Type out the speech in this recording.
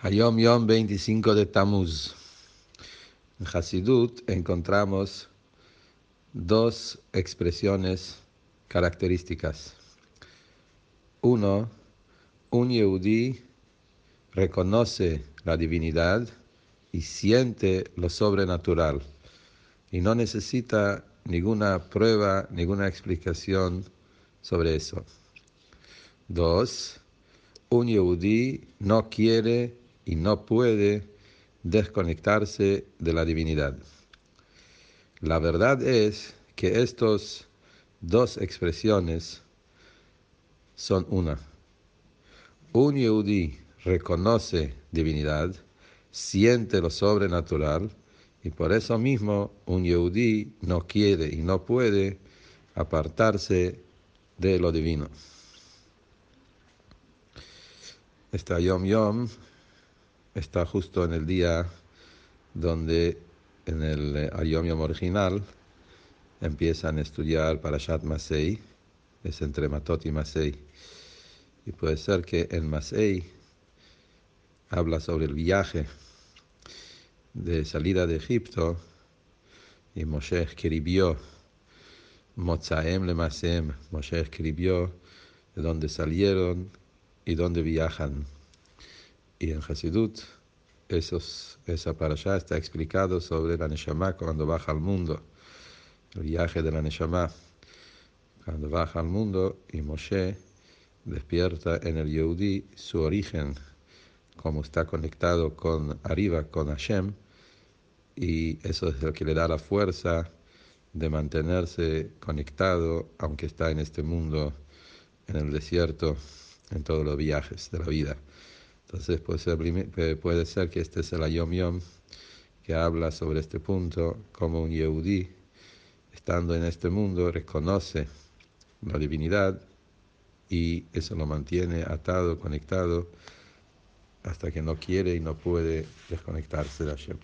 Hayom Yom 25 de Tammuz. En Hasidut encontramos dos expresiones características. Uno, un Yehudi reconoce la divinidad y siente lo sobrenatural y no necesita ninguna prueba, ninguna explicación sobre eso. Dos, un Yehudi no quiere y no puede desconectarse de la divinidad. La verdad es que estas dos expresiones son una. Un Yehudi reconoce divinidad, siente lo sobrenatural, y por eso mismo un Yehudi no quiere y no puede apartarse de lo divino. Esta Yom Yom está justo en el día donde en el eh, Ayom Yom original empiezan a estudiar Parashat Masei, es entre Matot y Masei. Y puede ser que en Masei habla sobre el viaje de salida de Egipto y Moshe escribió Mozaem le Masem, Moshe escribió de dónde salieron y dónde viajan. Y en Hasidut, esos, esa allá está explicado sobre la Neshama cuando baja al mundo, el viaje de la Neshama, cuando baja al mundo y Moshe despierta en el Yehudi su origen, como está conectado con arriba, con Hashem, y eso es lo que le da la fuerza de mantenerse conectado, aunque está en este mundo, en el desierto, en todos los viajes de la vida. Entonces puede ser, puede ser que este es el Ayom Yom que habla sobre este punto, como un Yehudi, estando en este mundo, reconoce la divinidad y eso lo mantiene atado, conectado, hasta que no quiere y no puede desconectarse de Hashem.